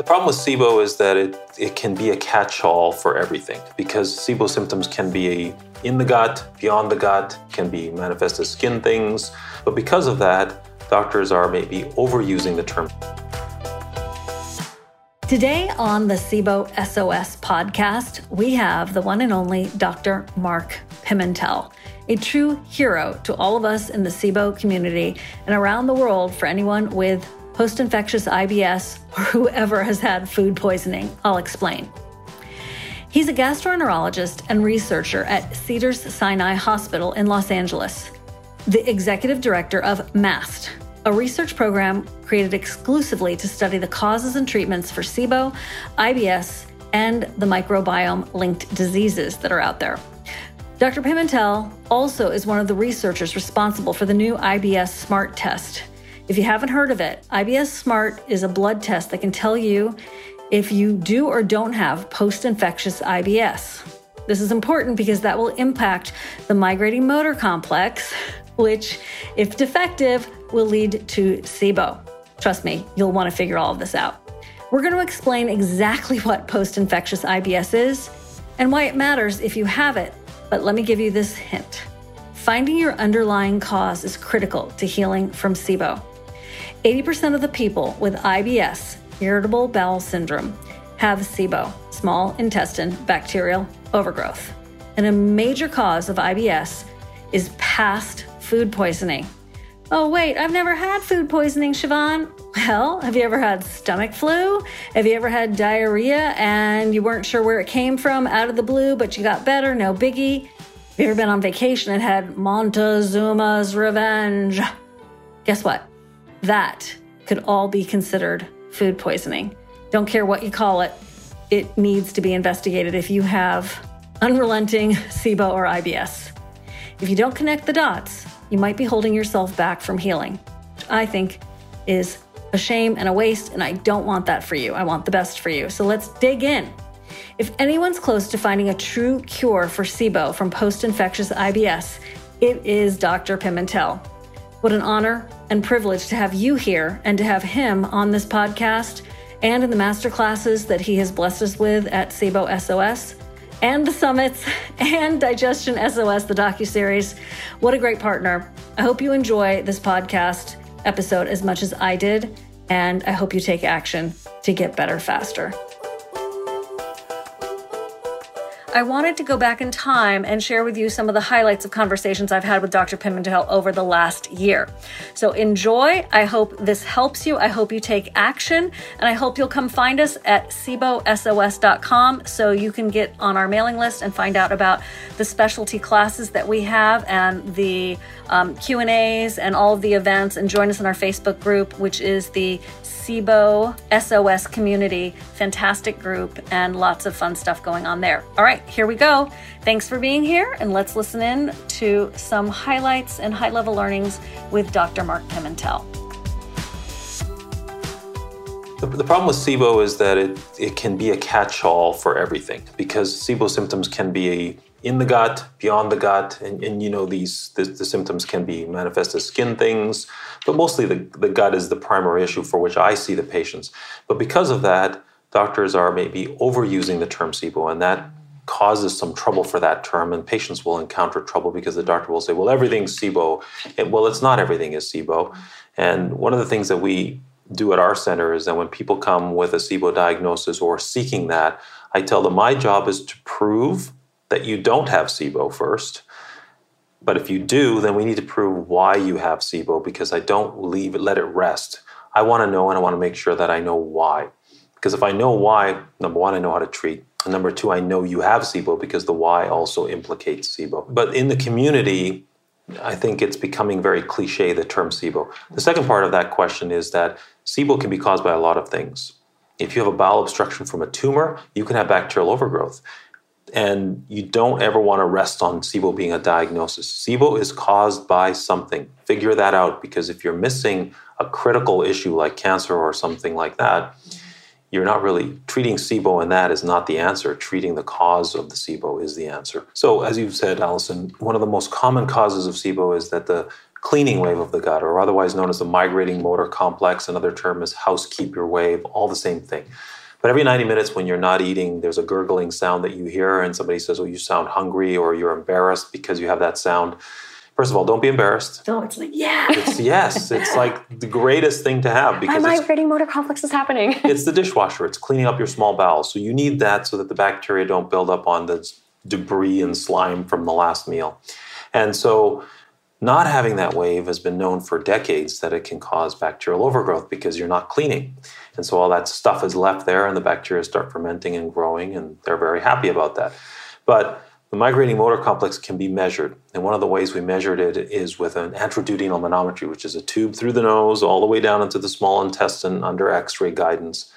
The problem with SIBO is that it, it can be a catch all for everything because SIBO symptoms can be in the gut, beyond the gut, can be manifest as skin things. But because of that, doctors are maybe overusing the term. Today on the SIBO SOS podcast, we have the one and only Dr. Mark Pimentel, a true hero to all of us in the SIBO community and around the world for anyone with post infectious IBS or whoever has had food poisoning. I'll explain. He's a gastroenterologist and researcher at Cedars Sinai Hospital in Los Angeles, the executive director of MAST, a research program created exclusively to study the causes and treatments for SIBO, IBS, and the microbiome linked diseases that are out there. Dr. Pimentel also is one of the researchers responsible for the new IBS SMART test. If you haven't heard of it, IBS SMART is a blood test that can tell you if you do or don't have post infectious IBS. This is important because that will impact the migrating motor complex, which, if defective, will lead to SIBO. Trust me, you'll want to figure all of this out. We're going to explain exactly what post infectious IBS is and why it matters if you have it. But let me give you this hint finding your underlying cause is critical to healing from SIBO. 80% of the people with IBS, irritable bowel syndrome, have SIBO, small intestine bacterial overgrowth. And a major cause of IBS is past food poisoning. Oh, wait, I've never had food poisoning, Shivan. Well, have you ever had stomach flu? Have you ever had diarrhea and you weren't sure where it came from out of the blue, but you got better? No biggie. Have you ever been on vacation and had Montezuma's revenge? Guess what? That could all be considered food poisoning. Don't care what you call it, it needs to be investigated if you have unrelenting SIBO or IBS. If you don't connect the dots, you might be holding yourself back from healing. I think is a shame and a waste, and I don't want that for you. I want the best for you. So let's dig in. If anyone's close to finding a true cure for SIBO from post infectious IBS, it is Dr. Pimentel. What an honor and privilege to have you here and to have him on this podcast and in the master classes that he has blessed us with at SIBO SOS and the summits and Digestion SOS, the docu-series. What a great partner. I hope you enjoy this podcast episode as much as I did, and I hope you take action to get better faster. I wanted to go back in time and share with you some of the highlights of conversations I've had with Dr. Pimentel over the last year. So enjoy. I hope this helps you. I hope you take action, and I hope you'll come find us at sibosos.com so you can get on our mailing list and find out about the specialty classes that we have and the um, Q and A's and all of the events, and join us in our Facebook group, which is the SIBO SOS community. Fantastic group and lots of fun stuff going on there. All right, here we go. Thanks for being here, and let's listen in to some highlights and high level learnings with Dr. Mark Pimentel. The, problem with SIBO is that it, it can be a catch all for everything because SIBO symptoms can be in the gut, beyond the gut, and, and you know these the, the, symptoms can be manifest as skin things, but mostly the, the gut is the primary issue for which I see the patients. But because of that, doctors are maybe overusing the term SIBO, and that causes some trouble for that term, and patients will encounter trouble because the doctor will say, "Well, everything's SIBO," and well, it's not everything is SIBO. And one of the things that we do at our center is that when people come with a SIBO diagnosis or seeking that, I tell them my job is to prove that you don't have SIBO first. But if you do, then we need to prove why you have SIBO because I don't leave it, let it rest. I want to know and I want to make sure that I know why. Because if I know why, number one, I know how to treat. And number two, I know you have SIBO because the why also implicates SIBO. But in the community, I think it's becoming very cliche, the term SIBO. The second part of that question is that SIBO can be caused by a lot of things. If you have a bowel obstruction from a tumor, you can have bacterial overgrowth and you don't ever want to rest on SIBO being a diagnosis. SIBO is caused by something. Figure that out because if you're missing a critical issue like cancer or something like that, you're not really treating SIBO, and that is not the answer. Treating the cause of the SIBO is the answer. So, as you've said, Allison, one of the most common causes of SIBO is that the cleaning wave of the gut, or otherwise known as the migrating motor complex. Another term is housekeeper wave, all the same thing. But every 90 minutes when you're not eating, there's a gurgling sound that you hear, and somebody says, Oh, you sound hungry, or you're embarrassed because you have that sound. First of all, don't be embarrassed. No, it's like, yeah. It's, yes, it's like the greatest thing to have because my migrating motor complex is happening. it's the dishwasher. It's cleaning up your small bowels. So you need that so that the bacteria don't build up on the debris and slime from the last meal. And so not having that wave has been known for decades that it can cause bacterial overgrowth because you're not cleaning. And so all that stuff is left there and the bacteria start fermenting and growing, and they're very happy about that. But the migrating motor complex can be measured. And one of the ways we measured it is with an anteroduodenal manometry, which is a tube through the nose all the way down into the small intestine under x ray guidance.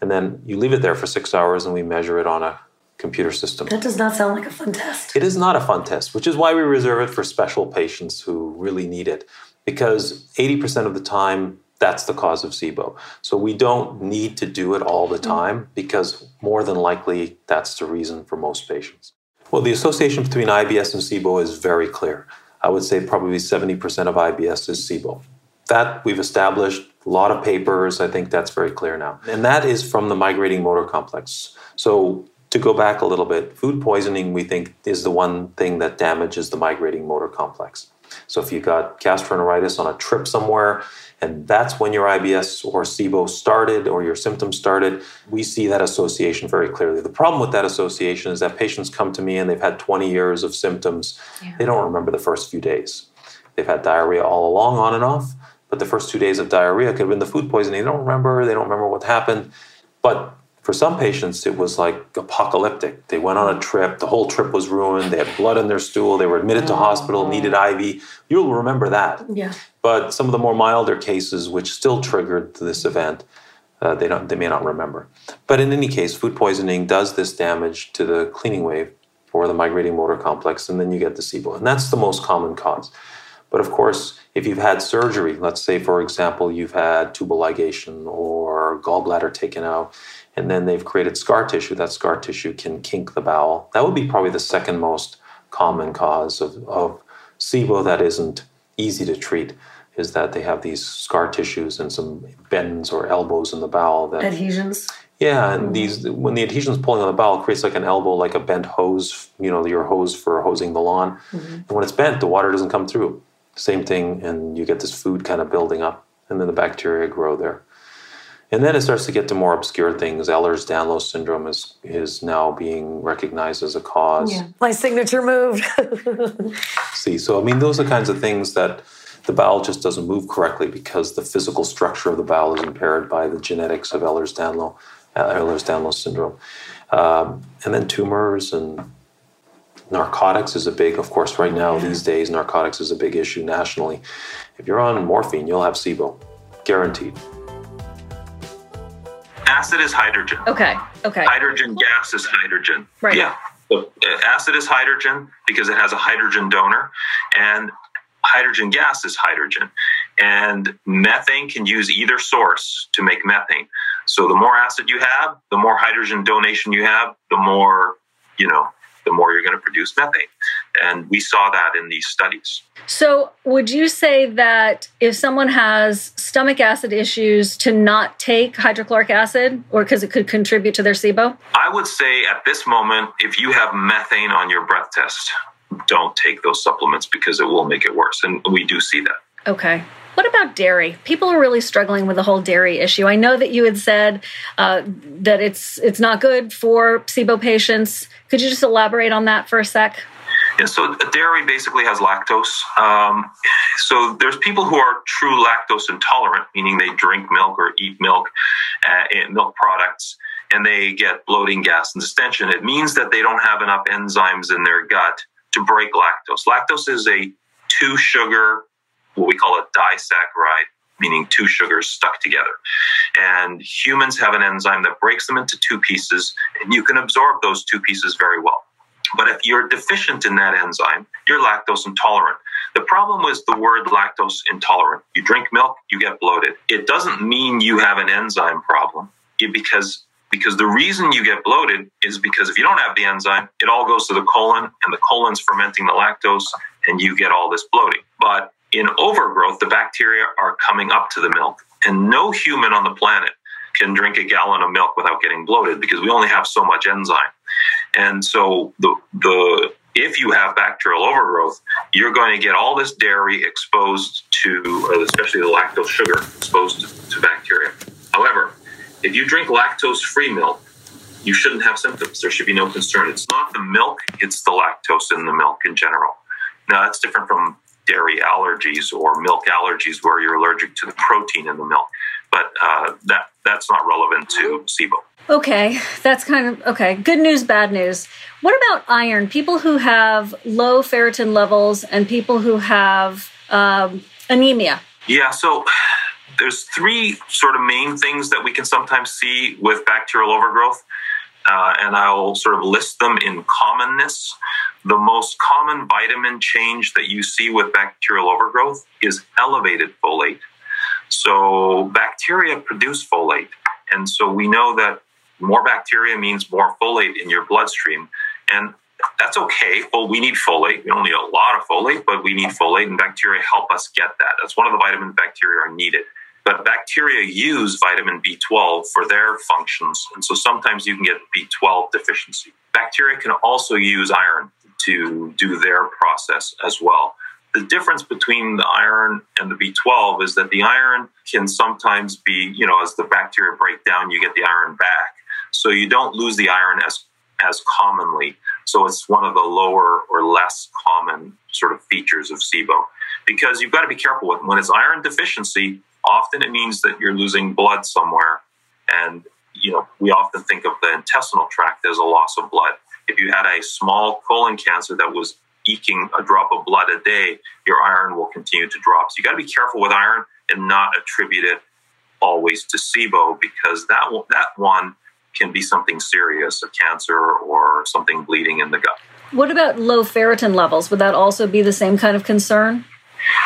And then you leave it there for six hours and we measure it on a computer system. That does not sound like a fun test. It is not a fun test, which is why we reserve it for special patients who really need it. Because 80% of the time, that's the cause of SIBO. So we don't need to do it all the mm. time because more than likely that's the reason for most patients. Well, the association between IBS and SIBO is very clear. I would say probably 70% of IBS is SIBO. That we've established, a lot of papers, I think that's very clear now. And that is from the migrating motor complex. So to go back a little bit, food poisoning, we think, is the one thing that damages the migrating motor complex. So if you got gastroenteritis on a trip somewhere, and that's when your IBS or SIBO started or your symptoms started, we see that association very clearly. The problem with that association is that patients come to me and they've had 20 years of symptoms. Yeah. They don't remember the first few days. They've had diarrhea all along, on and off, but the first two days of diarrhea could have been the food poisoning. They don't remember, they don't remember what happened. But for some patients, it was like apocalyptic. They went on a trip, the whole trip was ruined, they had blood in their stool, they were admitted to hospital, needed IV. You'll remember that. Yeah. But some of the more milder cases, which still triggered this event, uh, they, don't, they may not remember. But in any case, food poisoning does this damage to the cleaning wave or the migrating motor complex, and then you get the SIBO. And that's the most common cause. But of course, if you've had surgery, let's say, for example, you've had tubal ligation or gallbladder taken out, and then they've created scar tissue. That scar tissue can kink the bowel. That would be probably the second most common cause of, of SIBO that isn't easy to treat. Is that they have these scar tissues and some bends or elbows in the bowel that adhesions. Yeah, and mm-hmm. these when the adhesions pulling on the bowel creates like an elbow, like a bent hose. You know, your hose for hosing the lawn, mm-hmm. and when it's bent, the water doesn't come through. Same thing, and you get this food kind of building up, and then the bacteria grow there. And then it starts to get to more obscure things. Ehlers-Danlos syndrome is is now being recognized as a cause. Yeah. My signature moved. See, so I mean, those are the kinds of things that the bowel just doesn't move correctly because the physical structure of the bowel is impaired by the genetics of Ehlers-Danlos, uh, Ehlers-Danlos syndrome. Um, and then tumors and narcotics is a big, of course, right now, these days, narcotics is a big issue nationally. If you're on morphine, you'll have SIBO, guaranteed. Acid is hydrogen. Okay. Okay. Hydrogen gas is hydrogen. Right. Yeah. So uh, acid is hydrogen because it has a hydrogen donor, and hydrogen gas is hydrogen. And methane can use either source to make methane. So the more acid you have, the more hydrogen donation you have, the more, you know, the more you're going to produce methane. And we saw that in these studies. So, would you say that if someone has stomach acid issues, to not take hydrochloric acid, or because it could contribute to their SIBO? I would say at this moment, if you have methane on your breath test, don't take those supplements because it will make it worse. And we do see that. Okay. What about dairy? People are really struggling with the whole dairy issue. I know that you had said uh, that it's it's not good for SIBO patients. Could you just elaborate on that for a sec? Yeah, so dairy basically has lactose. Um, so there's people who are true lactose intolerant, meaning they drink milk or eat milk, uh, milk products, and they get bloating, gas, and distension. It means that they don't have enough enzymes in their gut to break lactose. Lactose is a two sugar what we call a disaccharide, meaning two sugars stuck together. And humans have an enzyme that breaks them into two pieces, and you can absorb those two pieces very well. But if you're deficient in that enzyme, you're lactose intolerant. The problem with the word lactose intolerant. You drink milk, you get bloated. It doesn't mean you have an enzyme problem because because the reason you get bloated is because if you don't have the enzyme, it all goes to the colon and the colon's fermenting the lactose and you get all this bloating. But In overgrowth, the bacteria are coming up to the milk, and no human on the planet can drink a gallon of milk without getting bloated because we only have so much enzyme. And so the the if you have bacterial overgrowth, you're going to get all this dairy exposed to, uh, especially the lactose sugar, exposed to, to bacteria. However, if you drink lactose free milk, you shouldn't have symptoms. There should be no concern. It's not the milk, it's the lactose in the milk in general. Now, that's different from dairy allergies or milk allergies where you're allergic to the protein in the milk, but uh, that, that's not relevant to SIBO. Okay, that's kind of okay. Good news, bad news. What about iron? People who have low ferritin levels and people who have um, anemia. Yeah, so there's three sort of main things that we can sometimes see with bacterial overgrowth, uh, and I'll sort of list them in commonness. The most common vitamin change that you see with bacterial overgrowth is elevated folate. So bacteria produce folate, and so we know that more bacteria means more folate in your bloodstream. And that's okay. Well, we need folate. We don't need a lot of folate, but we need folate, and bacteria help us get that. That's one of the vitamins bacteria are needed. But bacteria use vitamin B12 for their functions, and so sometimes you can get B12 deficiency. Bacteria can also use iron to do their process as well. The difference between the iron and the B12 is that the iron can sometimes be, you know, as the bacteria break down, you get the iron back. So you don't lose the iron as as commonly. So it's one of the lower or less common sort of features of SIBO. Because you've got to be careful with when it's iron deficiency, often it means that you're losing blood somewhere. And you know, we often think of the intestinal tract as a loss of blood. If you had a small colon cancer that was eking a drop of blood a day, your iron will continue to drop. So you got to be careful with iron and not attribute it always to SIBO because that that one can be something serious, a cancer or something bleeding in the gut. What about low ferritin levels? Would that also be the same kind of concern?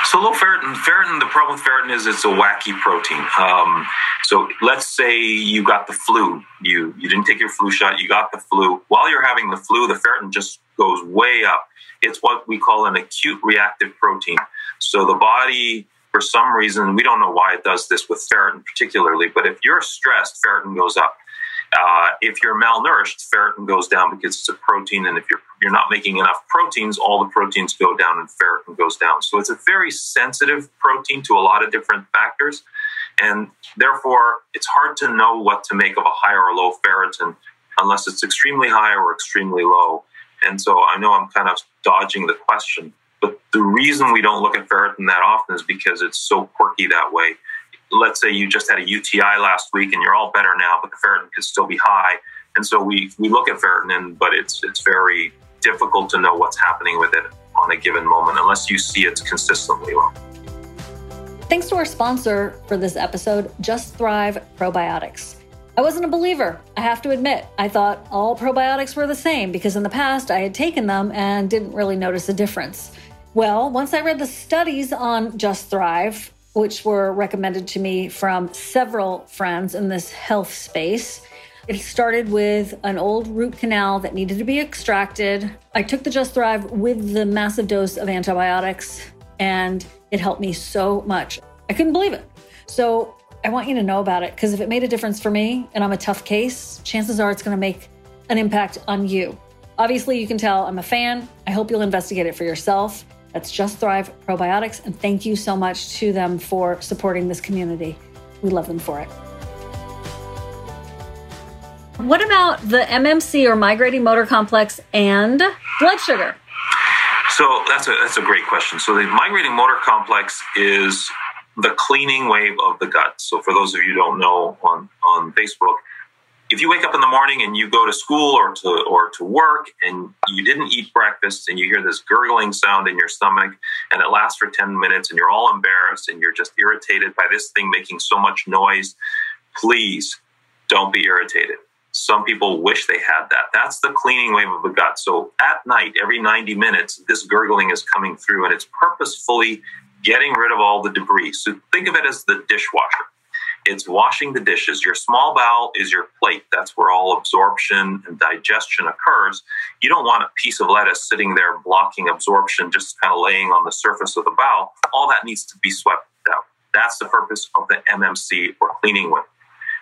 So low ferritin, ferritin. The problem with ferritin is it's a wacky protein. Um, so let's say you got the flu. You you didn't take your flu shot. You got the flu. While you're having the flu, the ferritin just goes way up. It's what we call an acute reactive protein. So the body, for some reason, we don't know why it does this with ferritin particularly, but if you're stressed, ferritin goes up. Uh, if you're malnourished, ferritin goes down because it's a protein, and if you're you're not making enough proteins, all the proteins go down and ferritin goes down. So it's a very sensitive protein to a lot of different factors, and therefore it's hard to know what to make of a high or low ferritin unless it's extremely high or extremely low. And so I know I'm kind of dodging the question, but the reason we don't look at ferritin that often is because it's so quirky that way let's say you just had a UTI last week and you're all better now, but the ferritin could still be high. And so we, we look at ferritin, but it's, it's very difficult to know what's happening with it on a given moment unless you see it consistently. Thanks to our sponsor for this episode, Just Thrive Probiotics. I wasn't a believer, I have to admit. I thought all probiotics were the same because in the past I had taken them and didn't really notice a difference. Well, once I read the studies on Just Thrive, which were recommended to me from several friends in this health space. It started with an old root canal that needed to be extracted. I took the Just Thrive with the massive dose of antibiotics, and it helped me so much. I couldn't believe it. So I want you to know about it because if it made a difference for me and I'm a tough case, chances are it's going to make an impact on you. Obviously, you can tell I'm a fan. I hope you'll investigate it for yourself. That's Just Thrive Probiotics. And thank you so much to them for supporting this community. We love them for it. What about the MMC or migrating motor complex and blood sugar? So that's a that's a great question. So the migrating motor complex is the cleaning wave of the gut. So for those of you who don't know on on Facebook, if you wake up in the morning and you go to school or to or to work and you didn't eat breakfast and you hear this gurgling sound in your stomach and it lasts for 10 minutes and you're all embarrassed and you're just irritated by this thing making so much noise please don't be irritated. Some people wish they had that. That's the cleaning wave of the gut. So at night every 90 minutes this gurgling is coming through and it's purposefully getting rid of all the debris. So think of it as the dishwasher it's washing the dishes. Your small bowel is your plate. That's where all absorption and digestion occurs. You don't want a piece of lettuce sitting there blocking absorption, just kind of laying on the surface of the bowel. All that needs to be swept out. That's the purpose of the MMC or cleaning with.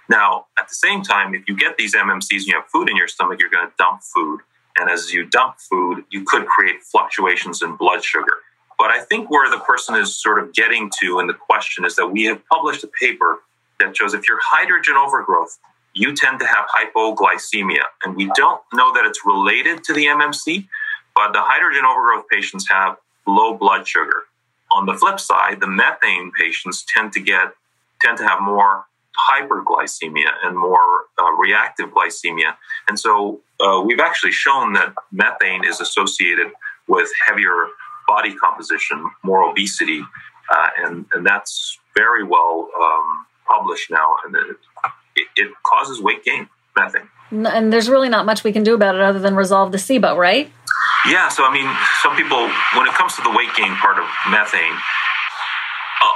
Now, at the same time, if you get these MMCs and you have food in your stomach, you're going to dump food. And as you dump food, you could create fluctuations in blood sugar. But I think where the person is sort of getting to in the question is that we have published a paper that shows if you're hydrogen overgrowth, you tend to have hypoglycemia. And we don't know that it's related to the MMC, but the hydrogen overgrowth patients have low blood sugar. On the flip side, the methane patients tend to get tend to have more hyperglycemia and more uh, reactive glycemia. And so uh, we've actually shown that methane is associated with heavier body composition, more obesity, uh, and, and that's very well um, published now. And it, it, it causes weight gain, methane. And there's really not much we can do about it other than resolve the SIBO, right? Yeah, so I mean, some people, when it comes to the weight gain part of methane,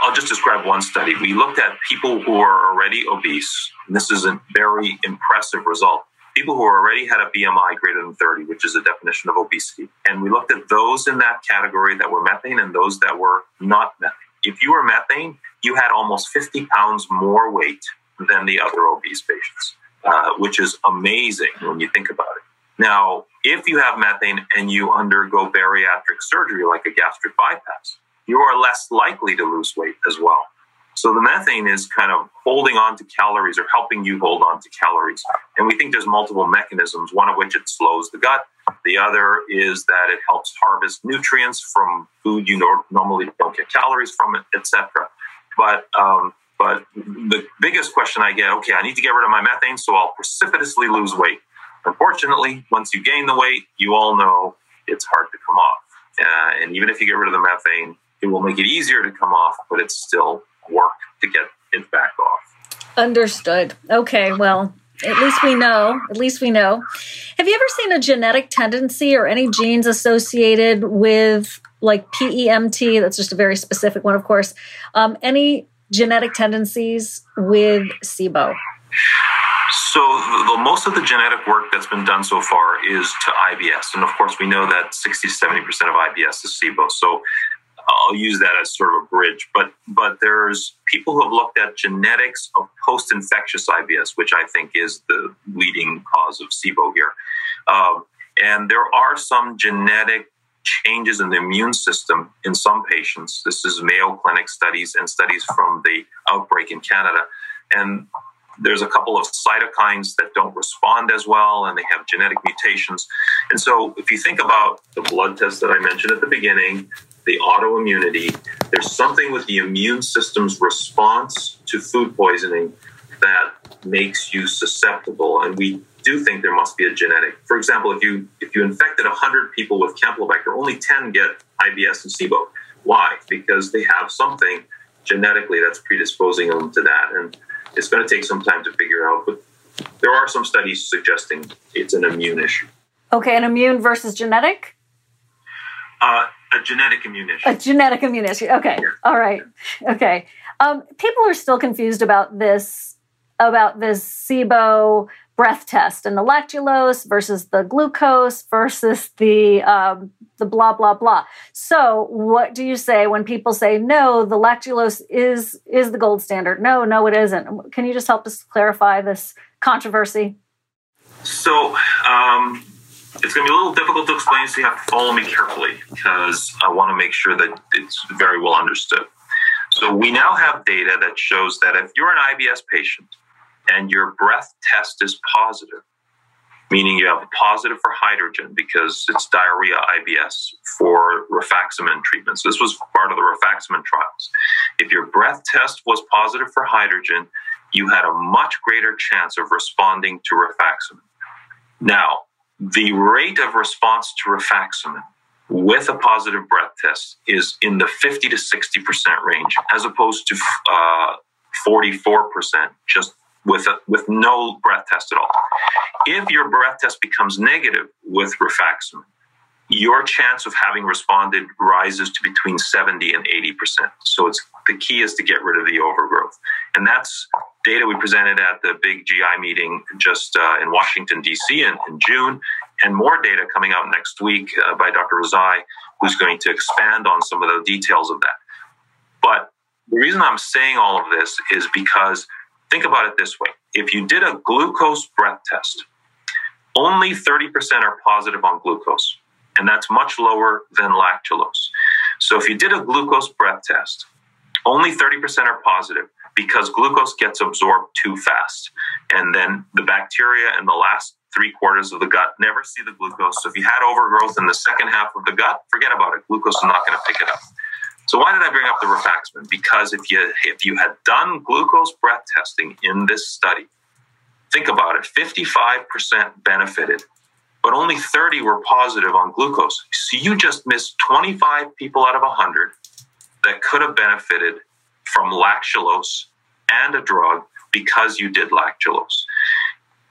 I'll just describe one study. We looked at people who are already obese, and this is a very impressive result. People who already had a BMI greater than 30, which is a definition of obesity. And we looked at those in that category that were methane and those that were not methane. If you were methane, you had almost 50 pounds more weight than the other obese patients, uh, which is amazing when you think about it. Now, if you have methane and you undergo bariatric surgery like a gastric bypass, you are less likely to lose weight as well. So the methane is kind of holding on to calories or helping you hold on to calories. And we think there's multiple mechanisms, one of which it slows the gut. The other is that it helps harvest nutrients from food you nor- normally don't get calories from, etc. But um, but the biggest question I get, okay, I need to get rid of my methane, so I'll precipitously lose weight. Unfortunately, once you gain the weight, you all know it's hard to come off. Uh, and even if you get rid of the methane, it will make it easier to come off, but it's still work to get it back off. Understood. Okay, well, at least we know. At least we know. Have you ever seen a genetic tendency or any genes associated with like PEMT? That's just a very specific one, of course. Um, any genetic tendencies with SIBO? So, the, the, most of the genetic work that's been done so far is to IBS. And of course, we know that 60 to 70% of IBS is SIBO. So, I'll use that as sort of a bridge. But but there's people who have looked at genetics of post-infectious IBS, which I think is the leading cause of SIBO here. Um, and there are some genetic changes in the immune system in some patients. This is Mayo Clinic studies and studies from the outbreak in Canada. And there's a couple of cytokines that don't respond as well and they have genetic mutations. And so if you think about the blood test that I mentioned at the beginning, the autoimmunity. There's something with the immune system's response to food poisoning that makes you susceptible. And we do think there must be a genetic. For example, if you if you infected 100 people with Campylobacter, only 10 get IBS and SIBO. Why? Because they have something genetically that's predisposing them to that. And it's going to take some time to figure out. But there are some studies suggesting it's an immune issue. Okay, an immune versus genetic? Uh, a genetic immune issue. A genetic immune issue. Okay. Yeah. All right. Okay. Um, people are still confused about this about this SIBO breath test and the lactulose versus the glucose versus the um, the blah blah blah. So, what do you say when people say no? The lactulose is is the gold standard. No, no, it isn't. Can you just help us clarify this controversy? So, um, it's going to be a little difficult to explain, so you have to follow me carefully because I want to make sure that it's very well understood. So, we now have data that shows that if you're an IBS patient and your breath test is positive, meaning you have a positive for hydrogen because it's diarrhea IBS for rifaximin treatments. This was part of the rifaximin trials. If your breath test was positive for hydrogen, you had a much greater chance of responding to rifaximin. Now, the rate of response to rifaximin with a positive breath test is in the 50 to 60% range, as opposed to uh, 44% just with, a, with no breath test at all. If your breath test becomes negative with rifaximin, your chance of having responded rises to between 70 and 80%. So it's the key is to get rid of the overgrowth. And that's data we presented at the big GI meeting just uh, in Washington, D.C. In, in, June, and more data coming out next week uh, by Dr. Rezaie, who's going to expand on some of the details of that. But the reason I'm saying all of this is because think about it this way if you did a glucose breath test, only 30% are positive on glucose, and that's much lower than lactulose. So if you did a glucose breath test, only 30% are positive because glucose gets absorbed too fast. And then the bacteria in the last three quarters of the gut never see the glucose. So if you had overgrowth in the second half of the gut, forget about it. Glucose is not going to pick it up. So why did I bring up the rifaximin? Because if you if you had done glucose breath testing in this study, think about it, 55% benefited, but only 30 were positive on glucose. So you just missed 25 people out of 100 that could have benefited from lactulose and a drug because you did lactulose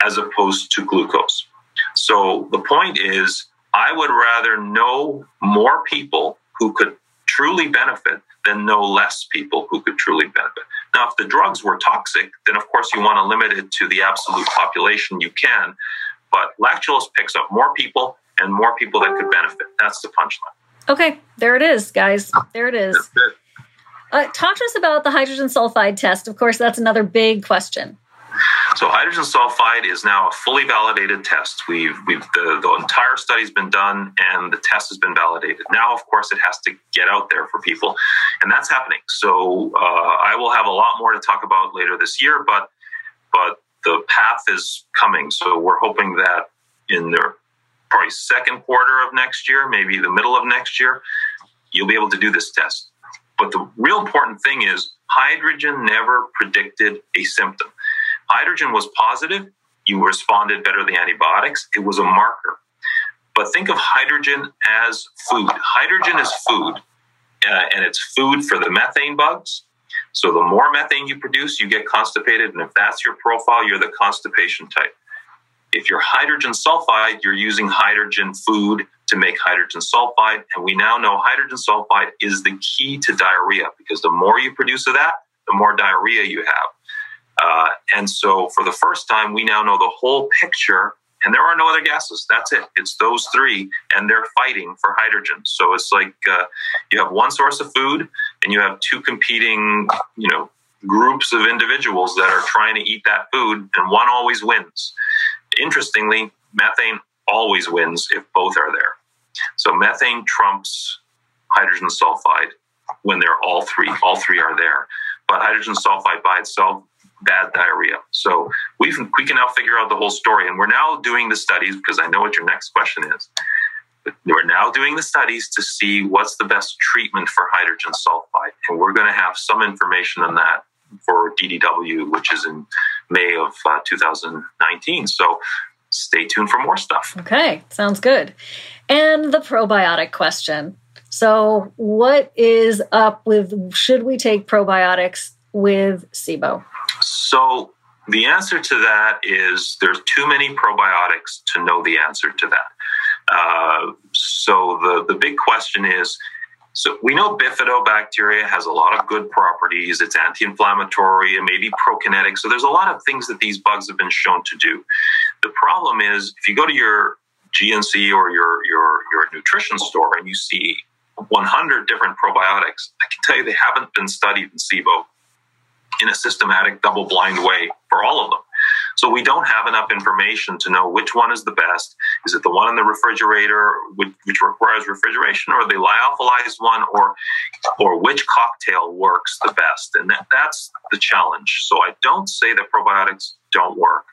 as opposed to glucose. So the point is, I would rather know more people who could truly benefit than no less people who could truly benefit. Now, if the drugs were toxic, then of course you want to limit it to the absolute population you can. But lactulose picks up more people and more people that could benefit. That's the punchline. Okay, there it is, guys. There it is. Uh, talk to us about the hydrogen sulfide test. Of course, that's another big question. So hydrogen sulfide is now a fully validated test. We've, we've the, the entire study's been done and the test has been validated. Now, of course, it has to get out there for people, and that's happening. So uh, I will have a lot more to talk about later this year, but but the path is coming. So we're hoping that in the probably second quarter of next year, maybe the middle of next year, you'll be able to do this test. But the real important thing is hydrogen never predicted a symptom. Hydrogen was positive, you responded better than antibiotics. It was a marker. But think of hydrogen as food. Hydrogen is food, uh, and it's food for the methane bugs. So the more methane you produce, you get constipated. And if that's your profile, you're the constipation type. If you're hydrogen sulfide, you're using hydrogen food to make hydrogen sulfide. And we now know hydrogen sulfide is the key to diarrhea because the more you produce of that, the more diarrhea you have. Uh, and so for the first time, we now know the whole picture and there are no other gases. That's it. It's those three, and they're fighting for hydrogen. So it's like uh, you have one source of food, and you have two competing, you know, groups of individuals that are trying to eat that food, and one always wins. Interestingly, methane always wins if both are there. So methane trumps hydrogen sulfide when they're all three. All three are there, but hydrogen sulfide by itself bad diarrhea. So we we can now figure out the whole story, and we're now doing the studies because I know what your next question is. We're now doing the studies to see what's the best treatment for hydrogen sulfide, and we're going to have some information on that for DDW, which is in May of uh, 2019. So stay tuned for more stuff. Okay, sounds good. And the probiotic question. So, what is up with should we take probiotics with SIBO? So the answer to that is there's too many probiotics to know the answer to that. Uh, so the, the big question is so we know bifidobacteria has a lot of good properties. It's anti-inflammatory and maybe prokinetic. So there's a lot of things that these bugs have been shown to do. The problem is if you go to your GNC or your your your nutrition store and you see 100 different probiotics, I can tell you they haven't been studied in SIBO in a systematic double blind way for all of them. So we don't have enough information to know which one is the best. Is it the one in the refrigerator, which, requires refrigeration, or the lyophilized one, or or which cocktail works the best? And that, that's the challenge. So I don't say that probiotics don't work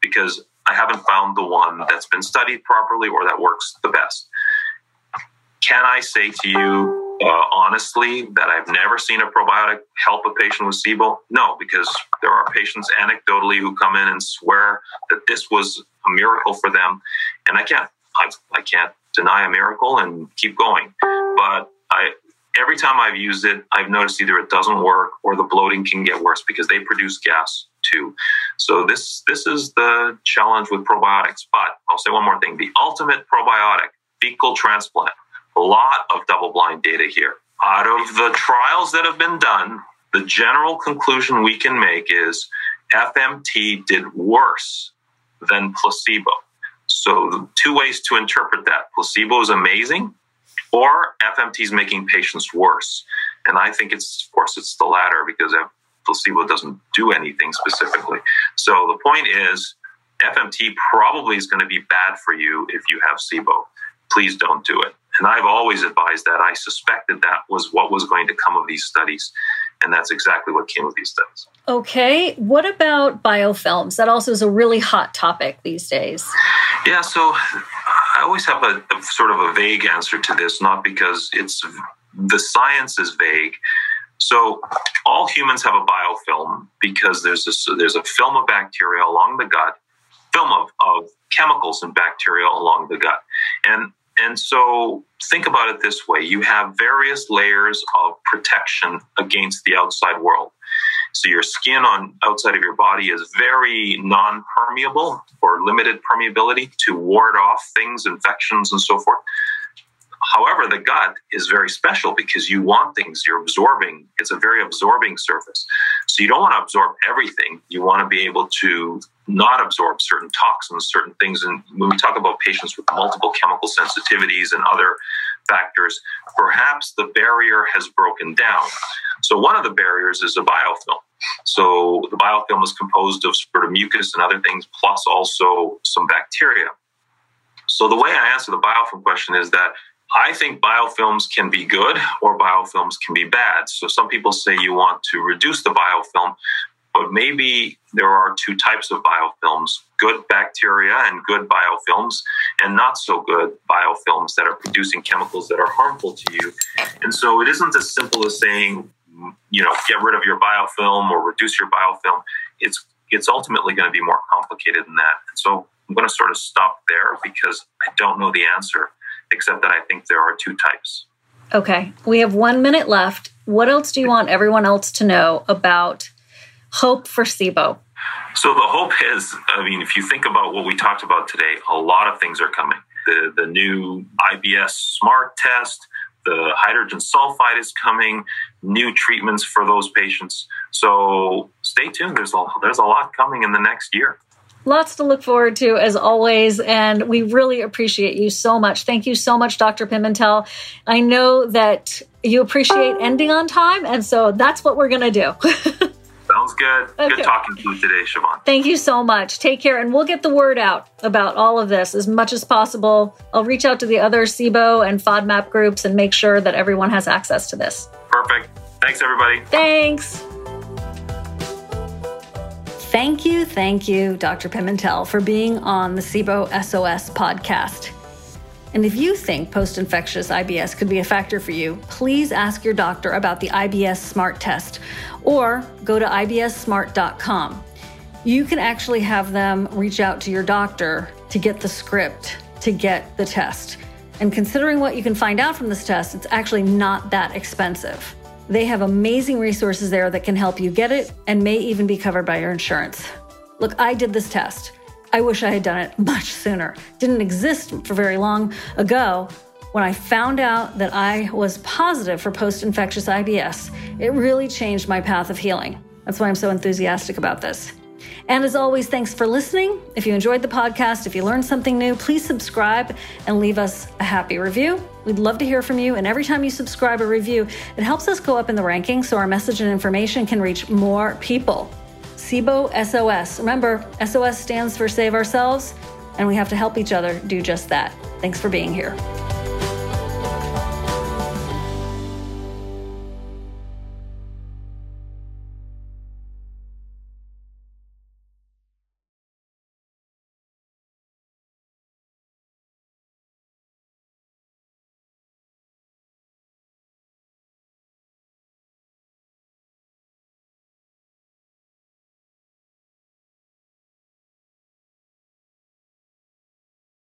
because I haven't found the one that's been studied properly or that works the best. Can I say to you uh, honestly that I've never seen a probiotic help a patient with SIBO? No, because there are patients anecdotally who come in and swear that this was a miracle for them, and I can't I, I can't deny a miracle and keep going. But I every time I've used it, I've noticed either it doesn't work or the bloating can get worse because they produce gas too. So this this is the challenge with probiotics. But I'll say one more thing: the ultimate probiotic, fecal transplant a lot of double blind data here. Out of the trials that have been done, the general conclusion we can make is FMT did worse than placebo. So, two ways to interpret that placebo is amazing, or FMT is making patients worse. And I think it's, of course, it's the latter because placebo doesn't do anything specifically. So, the point is, FMT probably is going to be bad for you if you have SIBO. Please don't do it. And I've always advised that. I suspected that was what was going to come of these studies. And that's exactly what came of these studies. Okay. What about biofilms? That also is a really hot topic these days. Yeah. So I always have a, a sort of a vague answer to this, not because it's the science is vague. So all humans have a biofilm because there's a, there's a film of bacteria along the gut, film of, of chemicals and bacteria along the gut. And and so think about it this way you have various layers of protection against the outside world. So your skin on outside of your body is very non-permeable or limited permeability to ward off things, infections, and so forth. However, the gut is very special because you want things, you're absorbing, it's a very absorbing surface. So you don't want to absorb everything. You want to be able to not absorb certain toxins, certain things. And when we talk about patients with multiple chemical sensitivities and other factors, perhaps the barrier has broken down. So one of the barriers is a biofilm. So the biofilm is composed of sort of mucus and other things, plus also some bacteria. So the way I answer the biofilm question is that I think biofilms can be good or biofilms can be bad. So some people say you want to reduce the biofilm, but maybe there are two types of biofilms good bacteria and good biofilms, and not so good biofilms that are producing chemicals that are harmful to you. And so it isn't as simple as saying, you know, get rid of your biofilm or reduce your biofilm. It's it's ultimately going to be more complicated than that. And so I'm going to sort of stop there because I don't know the answer except that I think there are two types. Okay, we have one minute left. What else do you want everyone else to know about hope for SIBO? So the hope is, I mean, if you think about what we talked about today, a lot of things are coming. The the new IBS Smart test, the hydrogen sulfide is coming, new treatments for those patients. So stay tuned. There's a, there's a lot coming in the next year. Lots to look forward to as always. And we really appreciate you so much. Thank you so much, Dr. Pimentel. I know that you appreciate ending on time. And so that's what we're going to do. Sounds good. Okay. Good talking to you today, Shivan. Thank you so much. Take care. And we'll get the word out about all of this as much as possible. I'll reach out to the other SIBO and FODMAP groups and make sure that everyone has access to this. Perfect. Thanks, everybody. Thanks. Thank you, thank you, Dr. Pimentel, for being on the SIBO SOS podcast. And if you think post infectious IBS could be a factor for you, please ask your doctor about the IBS Smart test or go to ibssmart.com. You can actually have them reach out to your doctor to get the script to get the test. And considering what you can find out from this test, it's actually not that expensive. They have amazing resources there that can help you get it and may even be covered by your insurance. Look, I did this test. I wish I had done it much sooner. Didn't exist for very long ago. When I found out that I was positive for post infectious IBS, it really changed my path of healing. That's why I'm so enthusiastic about this. And as always, thanks for listening. If you enjoyed the podcast, if you learned something new, please subscribe and leave us a happy review. We'd love to hear from you. And every time you subscribe or review, it helps us go up in the rankings so our message and information can reach more people. SIBO SOS. Remember, SOS stands for Save Ourselves, and we have to help each other do just that. Thanks for being here.